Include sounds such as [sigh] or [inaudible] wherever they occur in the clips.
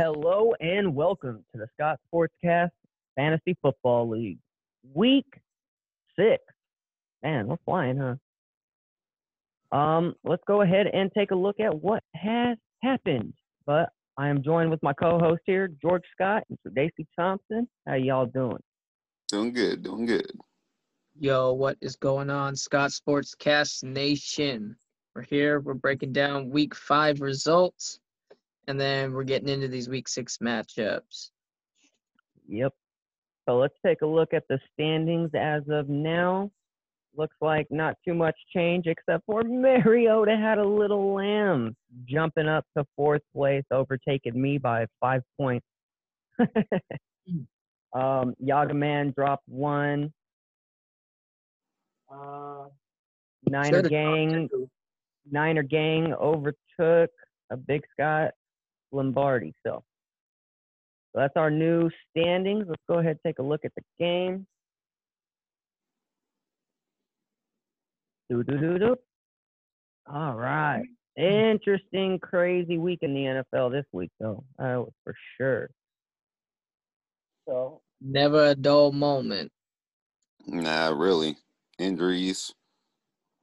Hello and welcome to the Scott Sportscast Fantasy Football League, Week Six. Man, we're flying, huh? Um, let's go ahead and take a look at what has happened. But I am joined with my co-host here, George Scott and Daisy Thompson. How y'all doing? Doing good, doing good. Yo, what is going on, Scott Sportscast Nation? We're here. We're breaking down Week Five results, and then we're getting into these Week Six matchups. Yep. So let's take a look at the standings as of now. Looks like not too much change except for [laughs] Mariota had a little lamb jumping up to fourth place, overtaking me by five points. [laughs] um, Yagaman dropped one. Uh, Niner Gang, Niner Gang overtook a Big Scott Lombardi. So, so that's our new standings. Let's go ahead and take a look at the game. Do do do do. All right. Interesting, crazy week in the NFL this week, though. Uh, for sure. So Never a dull moment. Nah, really. Injuries,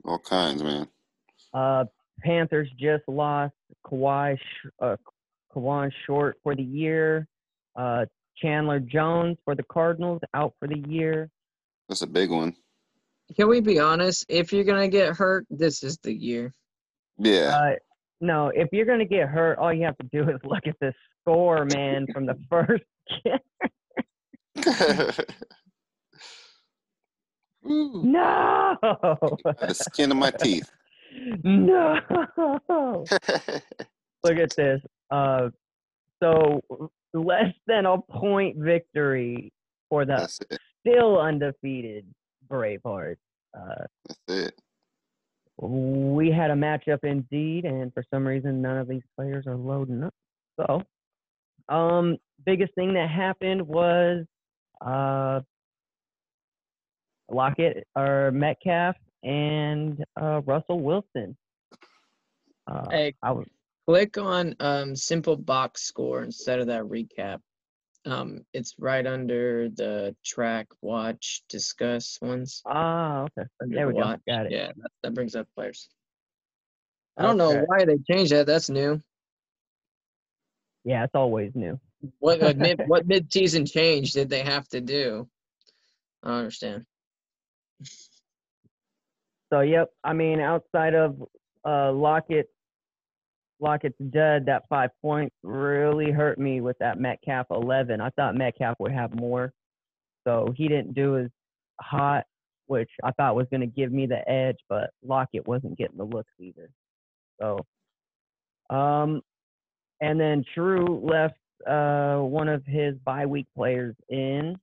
all kinds, man. Uh, Panthers just lost Kawhi, uh, Kawann Short for the year. Uh, Chandler Jones for the Cardinals out for the year. That's a big one. Can we be honest? If you're gonna get hurt, this is the year. Yeah. Uh, no, if you're gonna get hurt, all you have to do is look at the score, man, from the [laughs] first. [laughs] Ooh, no, the skin of my teeth. [laughs] no. Look at this. Uh, so [laughs] less than a point victory for the still undefeated Braveheart. Uh, That's it. we had a matchup indeed, and for some reason, none of these players are loading up. So, um, biggest thing that happened was uh, Lockett or Metcalf and uh, Russell Wilson. Uh, Hey, I was click on um simple box score instead of that recap. Um, it's right under the track, watch, discuss ones. ah okay. Under There we go. Got it. Yeah, that, that brings up players. I don't know why they changed that. That's new. Yeah, it's always new. What uh, mid [laughs] what mid season change did they have to do? I don't understand. So yep, I mean outside of uh Lockett Lockett's dead, that five points really hurt me with that Metcalf eleven. I thought Metcalf would have more. So he didn't do as hot, which I thought was gonna give me the edge, but Lockett wasn't getting the looks either. So um and then True left uh one of his bye week players in,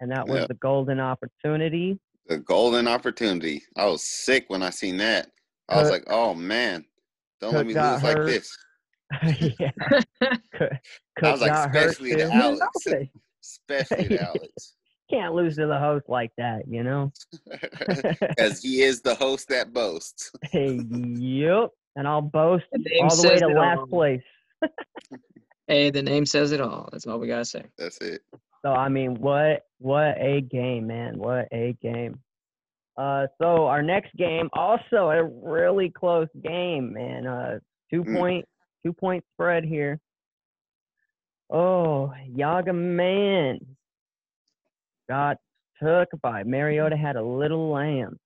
and that was the golden opportunity. The golden opportunity. I was sick when I seen that. I was Cook- like, oh man, don't let me got lose like this. [laughs] yeah. [laughs] Cook, I was like, especially to too. Alex. Okay. [laughs] Especially to Alex. Can't lose to the host like that, you know? Because he is the host that boasts. hey, yep. And I'll boast The all the way to last all. place. Hey, the name says it all. That's all we gotta say. That's it. So I mean, what what a game, man! What a game. Uh, so our next game, also a really close game, man. Uh, two Mm. point two point spread here. Oh, Yaga man got took by Mariota. Had a little lamb.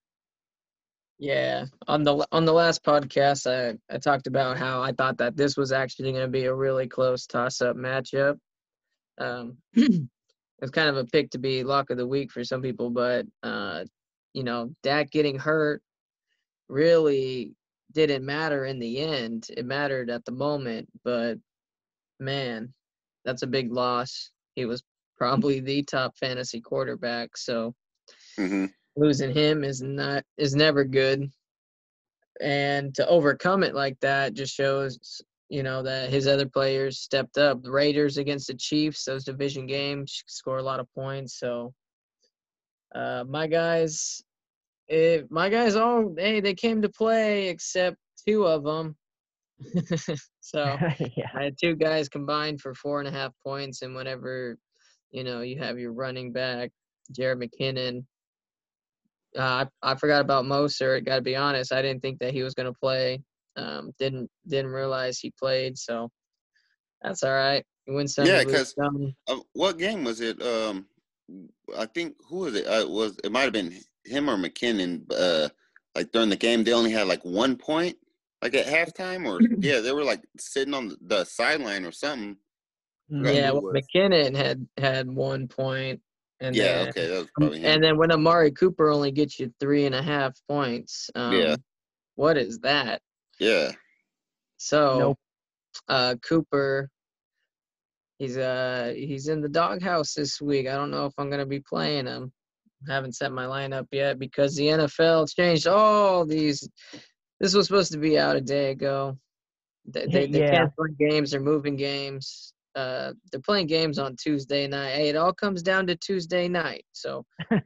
Yeah, on the on the last podcast, I I talked about how I thought that this was actually going to be a really close toss-up matchup. Um, [clears throat] it's kind of a pick to be lock of the week for some people, but uh, you know, Dak getting hurt really didn't matter in the end. It mattered at the moment, but man, that's a big loss. He was probably the top fantasy quarterback, so hmm losing him is not is never good and to overcome it like that just shows you know that his other players stepped up the raiders against the chiefs those division games score a lot of points so uh my guys it, my guys all hey they came to play except two of them [laughs] so [laughs] yeah. I had two guys combined for four and a half points, and whenever you know you have your running back, Jerick McKinnon. Uh, I I forgot about Moser. It Got to be honest, I didn't think that he was going to play. Um, didn't didn't realize he played, so that's all right. You win some, Yeah, you lose 'cause- some. Uh, what game was it? Um, I think who was it? Uh, it was it might have been him or McKinnon? Uh, like during the game, they only had like one point, like at halftime, or [clears throat] yeah, they were like sitting on the sideline or something. Yeah, well. McKinnon had had one point, and yeah, then, okay, that was probably him. and then when Amari Cooper only gets you three and a half points, um, Yeah. what is that? yeah, So, Nope. uh, Cooper, he's uh he's in the doghouse this week. I don't know if I'm gonna be playing him. Haven't set my lineup yet because the NFL changed all these. This was supposed to be out a day ago. They they, they Yeah. canceling games. They're moving games. Uh, they're playing games on Tuesday night. Hey, it all comes down to Tuesday night. So [laughs]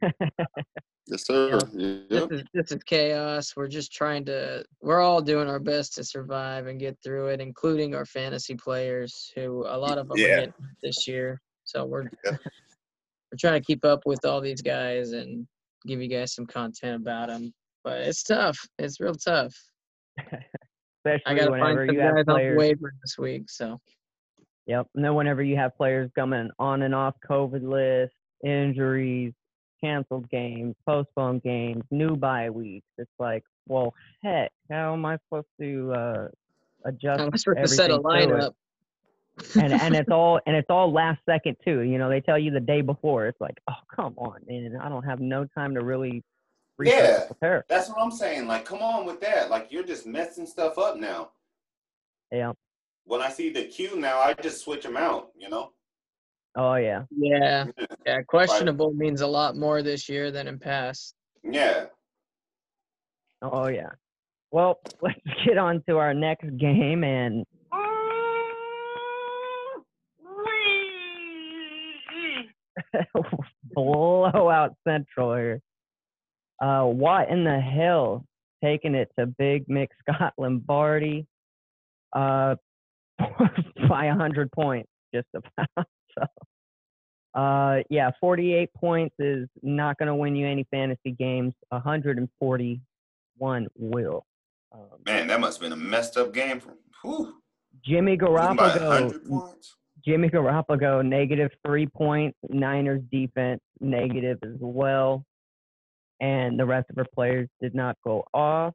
yes, sir. this Yep. is this is chaos. We're just trying to. We're all doing our best to survive and get through it, including our fantasy players, who a lot of them Yeah. this year. So we're Yeah. [laughs] we're trying to keep up with all these guys and give you guys some content about them. But it's tough. It's real tough. [laughs] I Especially got to find some you guys on waiver this week. So Yep. And then whenever you have players coming on and off COVID list, injuries, canceled games, postponed games, new bye weeks, it's like, well, heck, how am I supposed to uh, adjust I'm supposed to set a everything it? lineup. and and it's [laughs] all and it's all last second too. You know, they tell you the day before. It's like, oh come on, man, I don't have no time to really Yeah. prepare. That's what I'm saying. Like, come on with that. Like, you're just messing stuff up now. Yeah. When I see the queue now, I just switch them out. You know. Oh yeah. Yeah, yeah. Questionable means a lot more this year than in past. Yeah. Oh yeah. Well, [laughs] let's get on to our next game and [laughs] blowout central here. Uh, what in the hell taking it to Big Mick Scott Lombardi uh, [laughs] by 100 points, just about. So, uh, yeah, 48 points is not going to win you any fantasy games. 141 will. Um, Man, that must have been a messed up game. From whew, Jimmy Garoppolo Jimmy Garoppolo, negative three points. Niners defense, negative as well. And the rest of her players did not go off.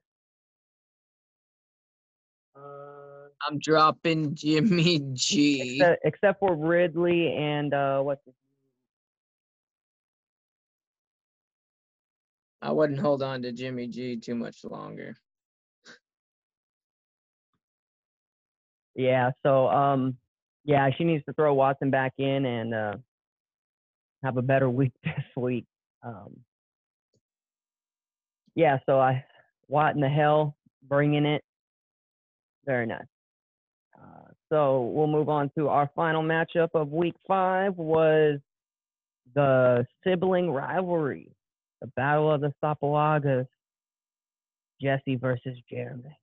I'm dropping Jimmy G. except, except for Ridley and uh, what's his I wouldn't hold on to Jimmy G too much longer. Yeah, so um yeah, she needs to throw Watson back in and uh have a better [laughs] week this week. Um Yeah, so I Watt in the hell bringing it. Very nice. So we'll move on to our final matchup of week 5 was the sibling rivalry, the battle of the Sapalagas, Jesse versus Jeremy.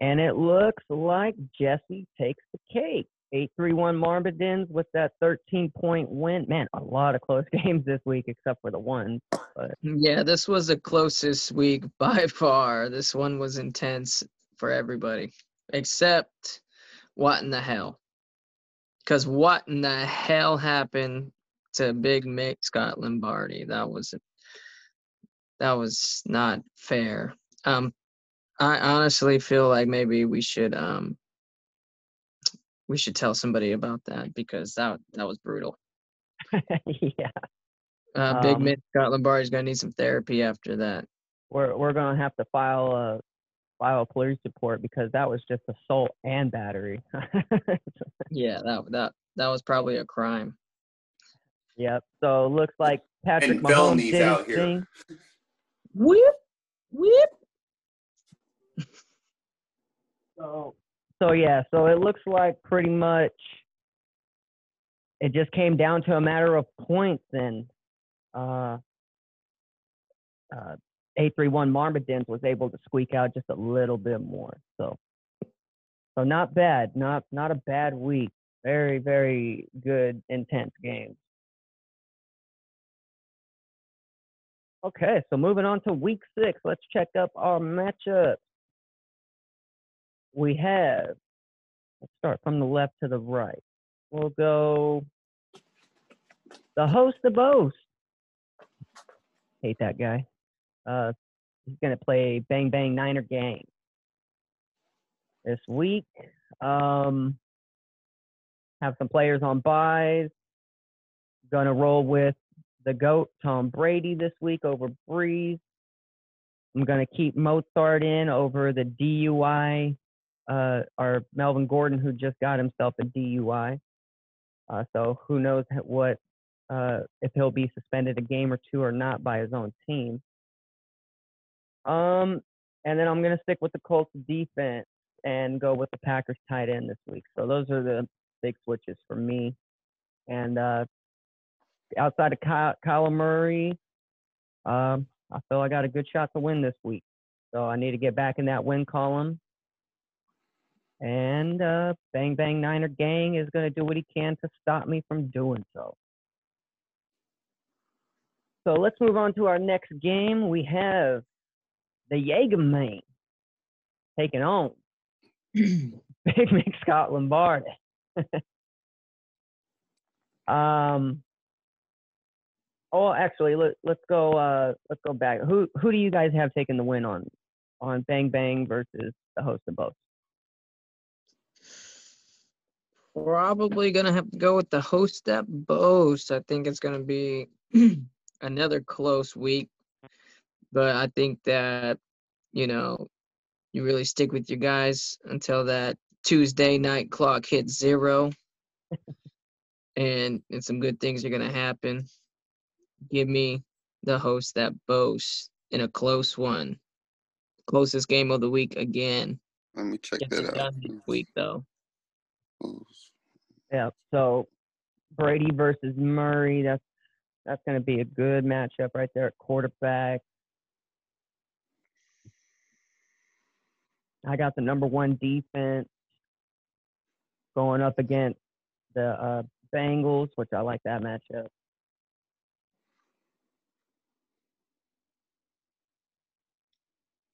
And it looks like Jesse takes the cake. 831 Marbidins with that 13 point win. Man, a lot of close [laughs] games this week, except for the one. Yeah, this was the closest week by far. This one was intense for everybody, except what in the hell? Because what in the hell happened to Big Mick Scott Lombardi? That was that was not fair. Um, I honestly feel like maybe we should um we should tell somebody about that because that that was brutal. [laughs] yeah, Uh, Big Um, Mick Scott Lombardi's gonna need some therapy after that. we're we're gonna have to file a file police report because that was just assault and battery. [laughs] Yeah, that that that was probably a crime. yep. So it looks like Patrick And Mahomes felonies did out his here. thing. Whip, whip. So, so yeah, so it looks like pretty much it just came down to a matter of points and uh uh 831 Marmadins was able to squeak out just a little bit more. So So not bad. Not not a bad week. Very very good intense games. Okay, so moving on to week six, let's check up our matchups. We have, let's start from the left to the right. We'll go the host of boast. Hate that guy. Uh, he's going to play Bang Bang Niner Gang this week. Um, have some players on buys. Gonna roll with the GOAT, Tom Brady, this week over Brees. I'm going to keep Mostert in over the DUI, uh, or Melvin Gordon, who just got himself a DUI. Uh, so who knows what, uh, if he'll be suspended a game or two or not by his own team. Um, and then I'm going to stick with the Colts defense and go with the Packers tight end this week. So those are the big switches for me. And uh, outside of Ky- Kyler Murray, um, I feel I got a good shot to win this week. So I need to get back in that win column. And uh, Bang Bang Niner Gang is going to do what he can to stop me from doing so. So let's move on to our next game. We have the Jaegerman taking on [clears throat] [laughs] Big Mick Scott Lombardi. um, Oh, actually, let, let's go. Uh, let's go back. Who who do you guys have taken the win on on Bang Bang versus the host of both? Probably gonna have to go with the host at boast. I think it's gonna be [clears throat] another close week, but I think that you know you really stick with your guys until that Tuesday night clock hits zero, and and some good things are gonna happen give me the host that boasts in a close one. Closest game of the week again. Let me check Gets that out. done this week though. Yeah. So Brady versus Murray. That's that's going to be a good matchup right there at quarterback. I got the number one defense going up against the uh, Bengals, which I like that matchup.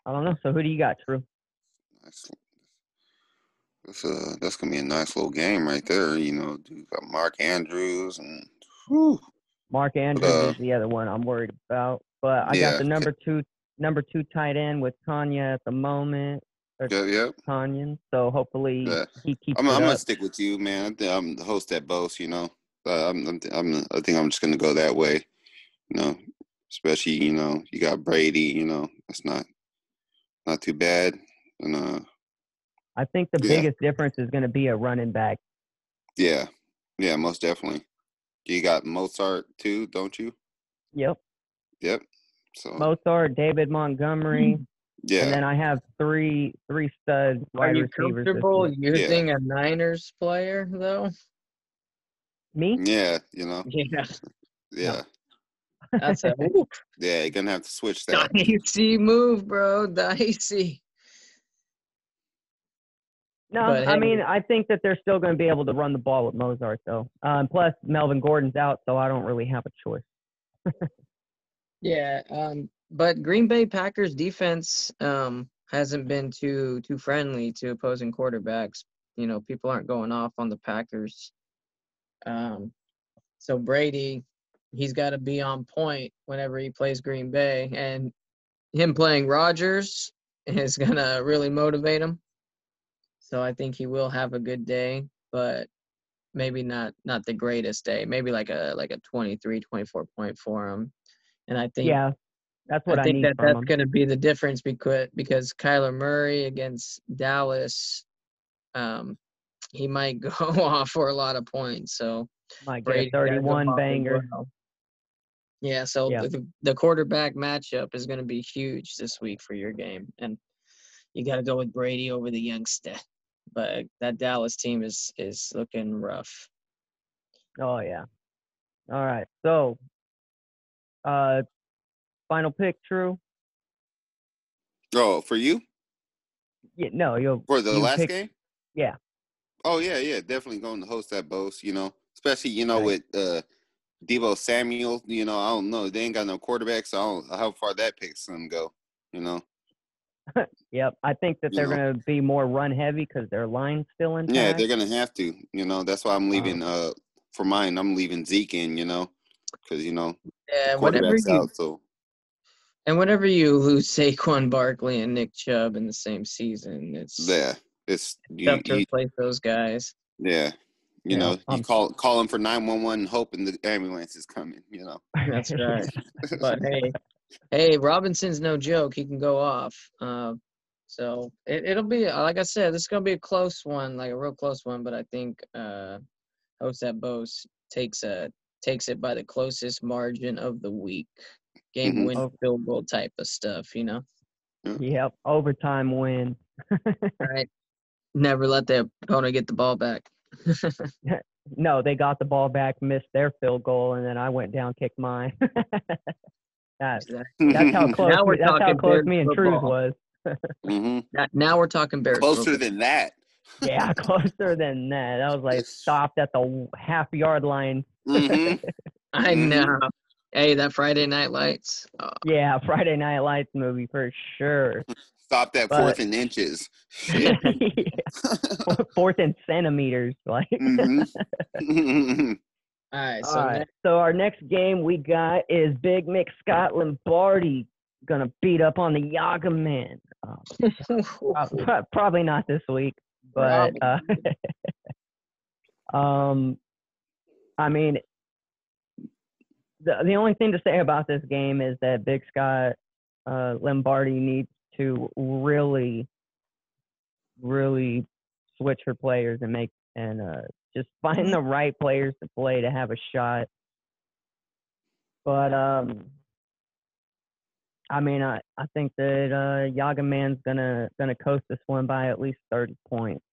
I don't know. So who do you got, True? Nice. That's uh, that's gonna be a nice little game right there. You know, you got Mark Andrews and whew, Mark Andrews uh, is the other one I'm worried about. But I Yeah, got the number two number two tight end with Tonyan at the moment. Or yeah, yeah. Tonyan. So hopefully Yeah. he keeps I'm, it I'm gonna stick with you, man. I think I'm the host at both. You know, uh, I'm, I'm, I'm, I think I'm just gonna go that way. You know, especially you know you got Brady. You know, that's not not too bad. And uh, I think the Yeah. biggest difference is going to be a running back. yeah, yeah, most definitely. You got Mostert too, don't you? Yep. Yep. So Mostert, David Montgomery, yeah, and then I have three three stud Are wide you receivers. this comfortable week. using a Niners player though? Me? yeah, you know, [laughs] Yeah, yeah, [laughs] that's a whoop, yeah. You're gonna have to switch that. dicey move, bro. Dicey. No, But I hey- mean I think that they're still going to be able to run the ball with Mostert though. Um, plus Melvin Gordon's out, so I don't really have a choice. [laughs] Yeah, um, but Green Bay Packers defense um hasn't been too too friendly to opposing quarterbacks. You know, people aren't going off on the Packers. Um, so Brady, he's got to be on point whenever he plays Green Bay, and him playing Rodgers [laughs] is gonna really motivate him. So I think he will have a good day, but maybe not not the greatest day. Maybe like a like a 23, 24 point for him. And I think Yeah, that's what I, I think that that's going to be the difference because because Kyler Murray against Dallas, um, he might [laughs] go off for a lot of points. So Might get a Brady's gotta go 31 banger. well. Yeah, so Yeah. The, the quarterback matchup is going to be huge this week for your game, and you got to go with Brady over the youngster. But that Dallas team is is looking rough. Oh yeah. All right. So, uh, final pick, True. Oh, for you Yeah, no, you'll for the you last pick- game? Yeah. Oh yeah, yeah, definitely going to host that Bose. You know, especially you know Right. with uh Deebo Samuel. You know, I don't know. They ain't got no quarterback, so I don't know how far that pick's gonna go. You know. [laughs] Yep. I think that they're know. going to be more run heavy because their line's still intact. Yeah, they're gonna have to. You know, that's why I'm leaving. Um, uh, for mine, I'm leaving Zeke in. You know, because you know Yeah, the whenever quarterback's you out. So and whenever you lose [laughs] Saquon Barkley and Nick Chubb in the same season, it's yeah, it's you, tough to you replace those guys. yeah. You Yeah, know, you um, call call them for nine one one, hoping the ambulance is coming. You know. [laughs] That's right. [laughs] But hey, hey, Robinson's no joke. He can go off. Uh, so it, it'll be like I said, this is gonna be a close one, like a real close one. But I think uh, Hosep Bose takes a takes it by the closest margin of the week, game Mhm. win field goal type of stuff. You know, yep. Overtime win. [laughs] right? Never let the opponent get the ball back. [laughs] No, they got the ball back, missed their field goal, and then I went down, kicked mine. [laughs] that, Exactly. that's how close. Now we're me- that's how close Bears me and Truth football. was. hmm Now- Now we're talking Bears. Closer football. than that. Yeah, closer than that. I was like stopped at the half yard line. hmm I Mhm. know. Hey, that Friday Night Lights. Oh, Yeah, Friday Night Lights movie for sure. [laughs] Stop that But- fourth and inches. [laughs] Shit. Fourth and centimeters, like. hmm [laughs] All right, so All right. next, So our next game we got is Big Mick Scott Lombardi gonna beat up on the Yaga Man. Um, uh, probably not this week, but uh, um, I mean, the the only thing to say about this game is that Big Scott uh, Lombardi needs to really, really switch her players and make and uh, just [laughs] find the right players to play to have a shot. But um, I mean, I, I think that uh, Yaga Man's gonna gonna coast this one by at least thirty points.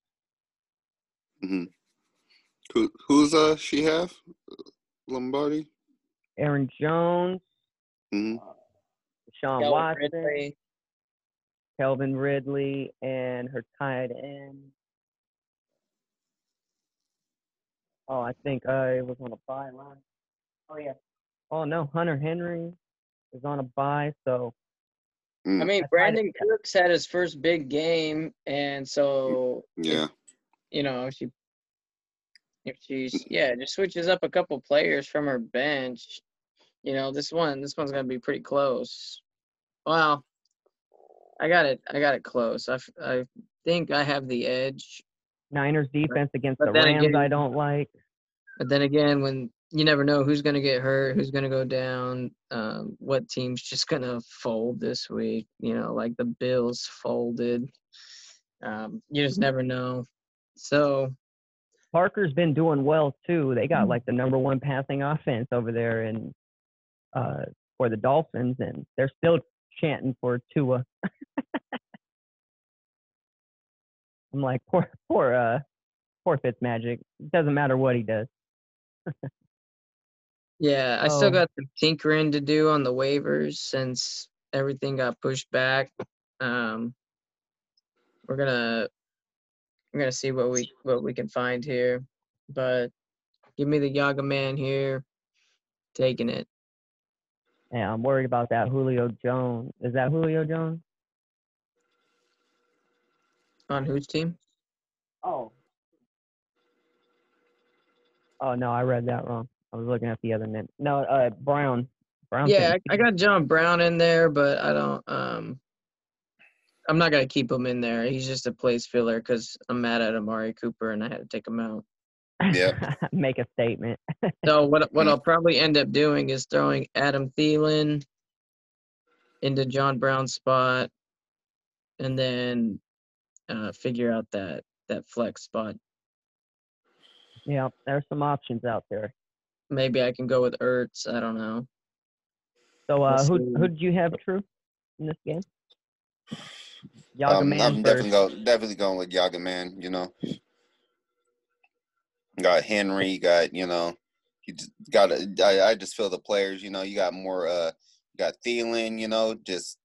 hmm Who who's uh she have? Lombardi. Aaron Jones, hmm Sean Calvin Watson, Ridley. Calvin Ridley, and her tight end. Oh, I think uh, it was on a buy line. Oh yeah. Oh no, Hunter Henry is on a buy, so Mm. I mean, I tried Brandin Cooks had his first big game, and so Yeah. you know she, if she's yeah, just switches up a couple players from her bench. You know, this one, this one's gonna be pretty close. Well, I got it, I got it close. I, I think I have the edge, Niners defense against But the Rams again- I don't like. but then again, when you never know who's gonna get hurt, who's gonna go down, um, what team's just gonna fold this week. You know, like the Bills folded. Um, you just never know. So Parker's been doing well too. They got like the number one passing offense over there and uh for the Dolphins and they're still chanting for Tua. I'm like poor poor uh poor Fitzmagic. It doesn't matter what he does. Yeah, I Oh. still got some tinkering to do on the waivers since everything got pushed back. Um, we're gonna we're gonna see what we what we can find here, but give me the Yaga man here, taking it. Yeah, I'm worried about that Julio Jones. Is that Julio Jones? On whose team? Oh. Oh no, I read that wrong. I was looking at the other name. No, uh Brown. Brown. Yeah, I, I got John Brown in there, but I don't. Um, I'm not gonna keep him in there. He's just a place filler because I'm mad at Amari Cooper and I had to take him out. Yep. [laughs] Make a statement. [laughs] So what what. I'll [laughs] probably end up doing is throwing Adam Thielen into John Brown's spot, and then uh, figure out that that flex spot. Yeah, there's some options out there. Maybe I can go with Ertz. I don't know. So uh who see. who did you have true in this game? Yaga Um, man I'm definitely going definitely going with Yaga man, you know. Got Henry, got, you know, you just got a, I, I just feel the players, you know, you got more uh you got Thielen, you know, just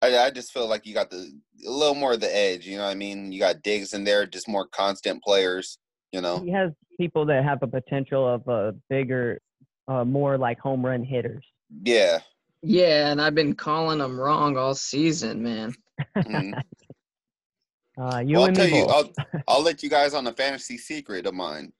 I, I just feel like you got the a little more of the edge. You know what I mean? You got Diggs in there, just more constant players. You know? He has people that have a potential of a bigger, uh, more like home run hitters. Yeah. Yeah, and I've been calling them wrong all season, man. mhm. [laughs] Uh, you Well, I'll tell me you, both. I'll, [laughs] I'll let you guys on a fantasy secret of mine.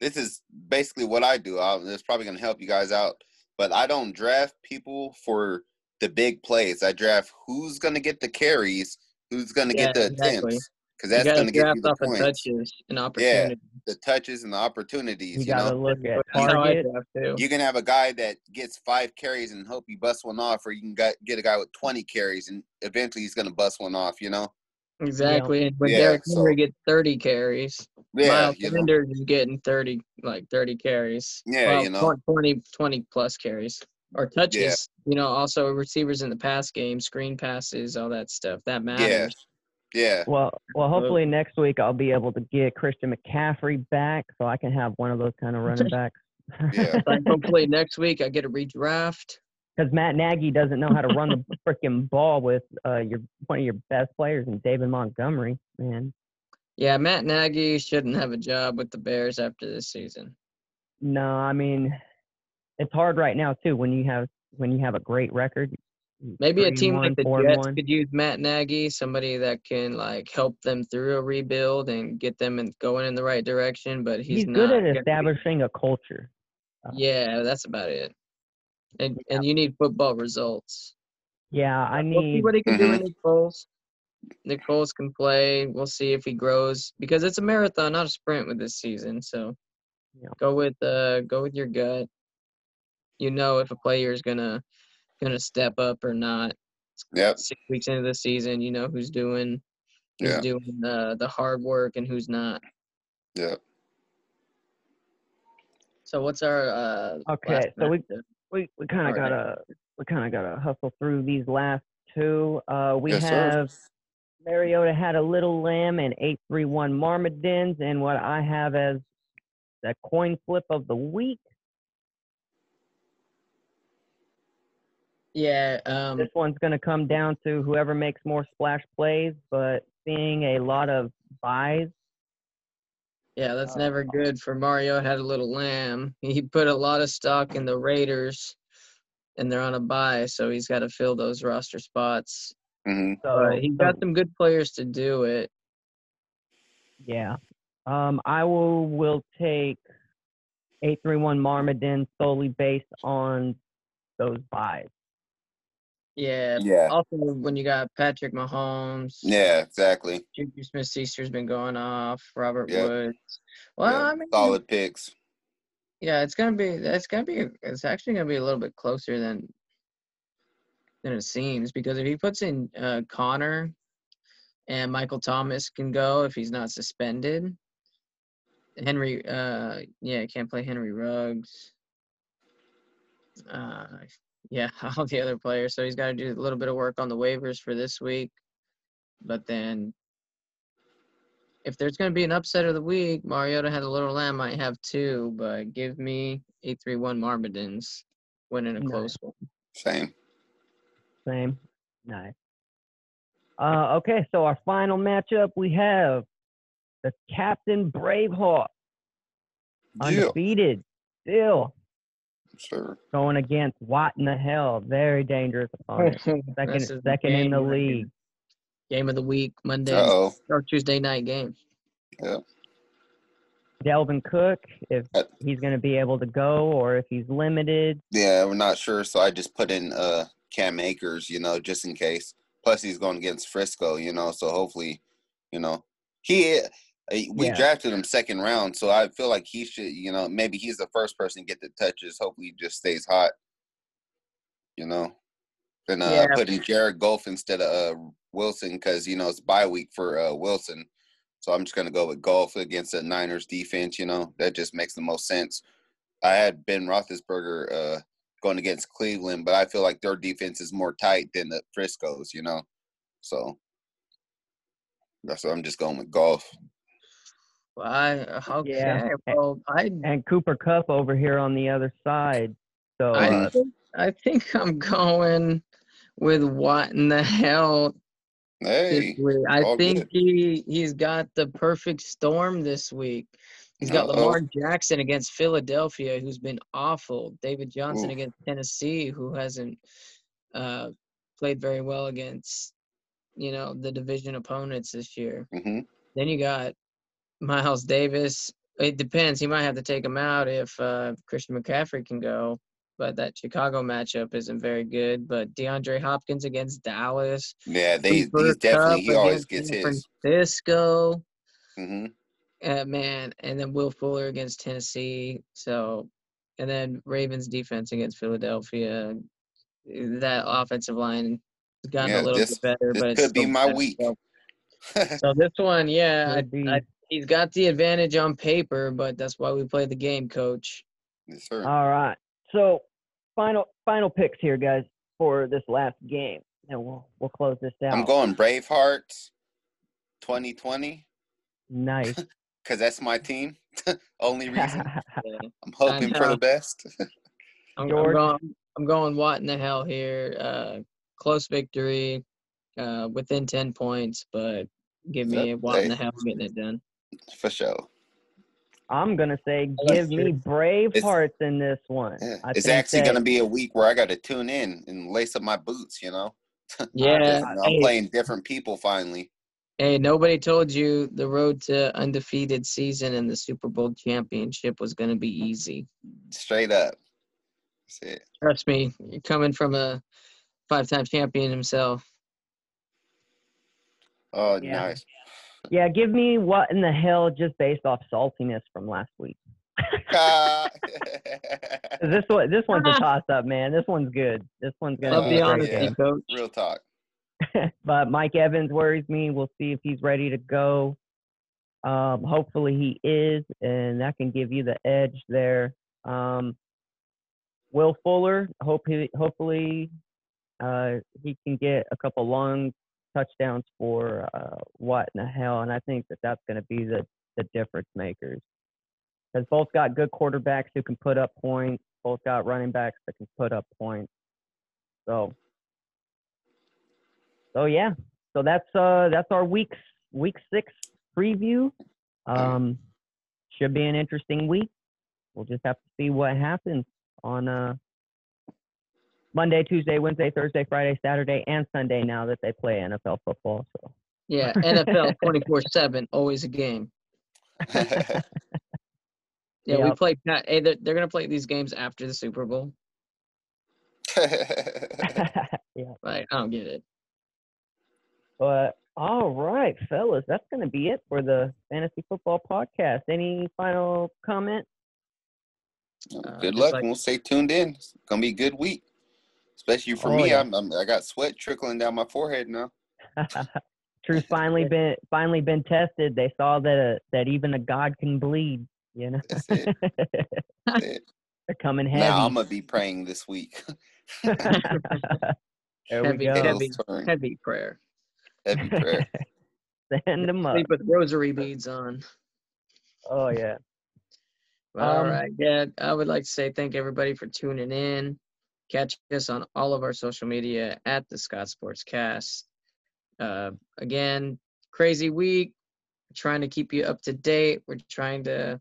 This is basically what I do. I'll, it's probably going to help you guys out. But I don't draft people for the big plays. I draft who's going to get the carries, who's going to get the exactly. attempts, because You going to get you the off of points, touches and opportunities. the touches, and the opportunities. You You, got to know, look at That's how I target. draft too. you can have a guy that gets five carries and hope you bust one off, or you can get, get a guy with 20 carries and eventually he's going to bust one off, you know? Exactly. And when Yeah, Derrick Henry gets 30 carries, Yeah, Miles you know? Sanders is getting 30, like 30 carries. Yeah, well, you know. 20, 20 plus carries or touches. You know, also receivers in the pass game, screen passes, all that stuff. That matters. Yeah. Well, well, hopefully next week I'll be able to get Christian McCaffrey back, so I can have one of those kind of running [laughs] backs. Yeah. Like hopefully next week I get a redraft. Because Matt Nagy doesn't know how to run the [laughs] freaking ball with uh, your one of your best players and David Montgomery, man. Yeah, Matt Nagy shouldn't have a job with the Bears after this season. No, I mean, it's hard right now too when you have when you have a great record. Maybe three a team one, like the Jets one. could use Matt Nagy, somebody that can like help them through a rebuild and get them in, going in the right direction. But he's, He's, not good at gonna be- establishing a culture. Uh, Yeah, that's about it. And and you need football results. Yeah, I We'll see need. what he can do Mhm. with Nick Foles. Nick Foles can play. We'll see if he grows because it's a marathon, not a sprint with this season. So Yeah. go with uh go with your gut. You know if a player is gonna gonna step up or not. Yeah. Six weeks into the season, you know who's doing who's Yeah. doing the the hard work and who's not. Yeah. So what's our uh Okay, last so we matchup? We, we kind of right. gotta we kind of gotta hustle through these last two. Uh, we Yes, sir. have Mariota had a little lamb and eight three one Marmadins, and what I have as the coin flip of the week. Yeah, um This one's gonna come down to whoever makes more splash plays, but seeing a lot of buys. Yeah, that's Uh, never good for Mario. Had a little lamb. He put a lot of stock in the Raiders, and they're on a bye, so he's got to fill those roster spots. hmm So But he's so- got some good players to do it. Yeah. Um, I will will take eight three one Marmadin solely based on those buys. Yeah. Yeah. Also, when you got Patrick Mahomes, Yeah. Exactly. Juju Smith-Schuster's been going off. Robert Yep. Woods. Well, yeah. I mean, Solid picks. yeah, it's gonna be. It's gonna be. It's actually gonna be a little bit closer than than it seems because if he puts in uh, Connor and Michael Thomas can go if he's not suspended. Henry, uh, yeah, can't play Henry Ruggs. Uh, yeah, [laughs] all the other players. So he's got to do a little bit of work on the waivers for this week. But then, if there's going to be an upset of the week, Mariota had a little lamb, might have two, but give me eight three one Marmadins winning a Nice. close one. Same. Same. Nice. Uh, okay, so our final matchup we have the Captain Braveheart, Yeah. undefeated, still Sure. going against What in the hell? Very dangerous opponent. [laughs] Second, This is the second in the game right here. league. Game of the week, Monday Uh oh. or Tuesday night game. Yeah. Dalvin Cook, if Uh, he's going to be able to go or if he's limited. Yeah, we're not sure, so I just put in uh Cam Akers, you know, just in case. Plus, he's going against Frisco, you know, so hopefully, you know, he. Uh, We Yeah. drafted him second round, so I feel like he should, you know, maybe he's the first person to get the touches. Hopefully, he just stays hot, you know. Then uh, Yeah. I put in Jared Goff instead of uh, Wilson because you know it's bye week for uh, Wilson, so I'm just gonna go with Goff against the Niners defense. You know that just makes the most sense. I had Ben Roethlisberger uh, going against Cleveland, but I feel like their defense is more tight than the Frisco's. You know, so that's why I'm just going with Goff. Well, I okay. Yeah. Well, I And Cooper Kupp over here on the other side. So I uh, think, I think I'm going with what in the hell this Hey, week. I think good. he he's got the perfect storm this week. He's got Uh-oh. Lamar Jackson against Philadelphia, who's been awful. David Johnson Oof. against Tennessee, who hasn't uh, played very well against you know the division opponents this year. hmm Then you got Miles Davis. It depends. He might have to take him out if uh, Christian McCaffrey can go. But that Chicago matchup isn't very good. But DeAndre Hopkins against Dallas. Yeah, they he's definitely Kupp he always gets San his. Francisco. hmm Uh, man, and then Will Fuller against Tennessee. So, and then Ravens defense against Philadelphia. That offensive line has gotten Yeah, a little this- bit better, this but it's could be my bad. week. So, [laughs] [laughs] so this one, yeah, I, Could be. I, he's got the advantage on paper, but that's why we play the game, coach. yes, sir. All right. So final final picks here, guys, for this last game, and we'll we'll close this out. I'm going Bravehearts 2020 Nice. [laughs] because that's my team. [laughs] Only [laughs] reason. I'm hoping for the best. I'm, I'm going. I'm going. What in the hell here? Uh, close victory, uh, within ten points, but give me Yep, what in the hell getting it done. For sure. I'm gonna say, give me brave It's- hearts in this one. Yeah. It's actually that- going to be a week where I got to tune in and lace up my boots, you know? [laughs] Yeah. I'm hey, playing different people finally. hey, nobody told you the road to undefeated season and the Super Bowl championship was going to be easy. Straight up. That's it. Trust me, you're coming from a five-time champion himself. Oh, Yeah. nice. Yeah, give me what in the hell just based off saltiness from last week. Ah. 'Cause [laughs] This one, this one's a toss up, man. This one's good. This one's gonna Love be the honesty, yeah. coach. Real talk. [laughs] but Mike Evans worries me. We'll see if he's ready to go. Um, hopefully he is, and that can give you the edge there. Um, Will Fuller, hope he, hopefully uh, he can get a couple long touchdowns for uh, what in the hell, and I think that that's going to be the the difference makers. Because both got good quarterbacks who can put up points. Both got running backs that can put up points. So so yeah, so that's uh that's our week week six preview. Um, should be an interesting week. We'll just have to see what happens on uh Monday, Tuesday, Wednesday, Thursday, Friday, Saturday, and Sunday. Now that they play NFL football, so Yeah, NFL 24/7, [laughs] always a game. [laughs] Yeah, we play. Hey, they're, they're gonna play these games after the Super Bowl. [laughs] yeah. Like, I don't get it. But all right, fellas, that's gonna be it for the fantasy football podcast. Any final comment? Uh, Good just luck, like- and we'll stay tuned in. It's gonna be a good week, especially for Oh, me. yeah. I'm, I'm I got sweat trickling down my forehead now. [laughs] Truth finally [laughs] been finally been tested. They saw that uh, that even a god can bleed. You know, That's it. [laughs] That's it. they're coming heavy. Now I'm gonna be praying this week. there we Heavy, go. heavy. Heavy prayer. Heavy prayer. Send them up. Sleep with rosary beads on. Oh yeah. But all Um, right, yeah. I would like to say thank everybody for tuning in. Catch us on all of our social media at the Scott Sports Cast. Uh, again, crazy week. Trying to keep you up to date. We're trying to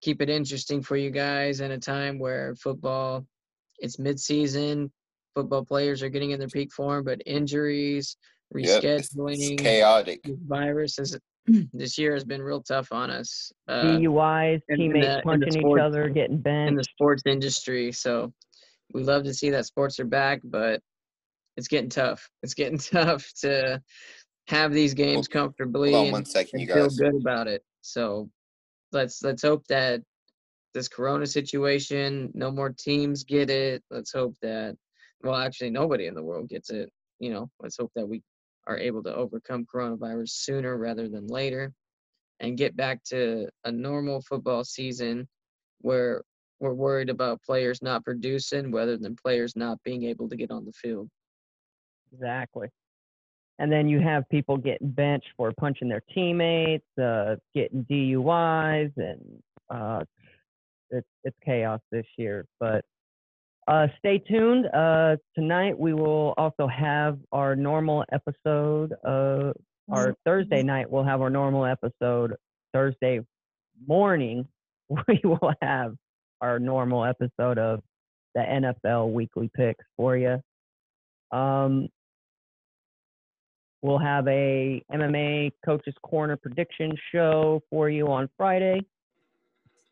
keep it interesting for you guys in a time where football, it's midseason. Football players are getting in their peak form, but injuries, Yep, it's, rescheduling, chaotic. this virus is [clears throat] this year has been real tough on us. Uh, DUIs, in- in teammates the- in the punching each other, getting bent in the sports industry. So we love to see that sports are back, but it's getting tough. It's getting [laughs] tough to have these games comfortably Hold on and, one second, and feel good about it. So let's let's hope that this corona situation, no more teams get it. Let's hope that well actually nobody in the world gets it. You know, let's hope that we are able to overcome coronavirus sooner rather than later and get back to a normal football season where we're worried about players not producing rather than players not being able to get on the field. Exactly. And then you have people getting benched for punching their teammates, uh, getting DUIs, and uh, it's it's chaos this year. But Uh, stay tuned. Uh, tonight we will also have our normal episode. Uh, our Thursday night we'll have our normal episode. Thursday morning [laughs] we will have our normal episode of the NFL weekly picks for you. Um, we'll have a MMA coaches corner prediction show for you on Friday,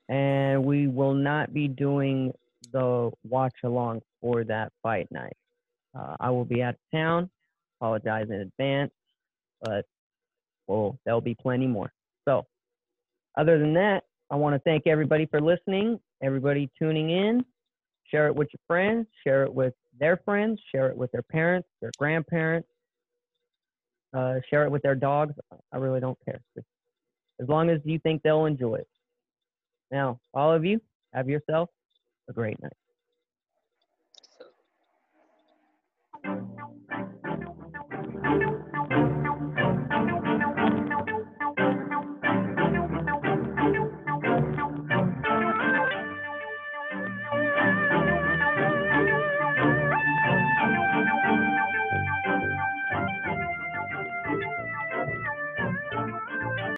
and we will not be doing the watch along for that fight night. Uh, I will be out of town. Apologize in advance, but well, there'll be plenty more. So, other than that, I want to thank everybody for listening, everybody tuning in. Share it with your friends, share it with their friends, share it with their parents, their grandparents, uh, share it with their dogs. I really don't care. Just as long as you think they'll enjoy it. Now, all of you, have yourself a great night.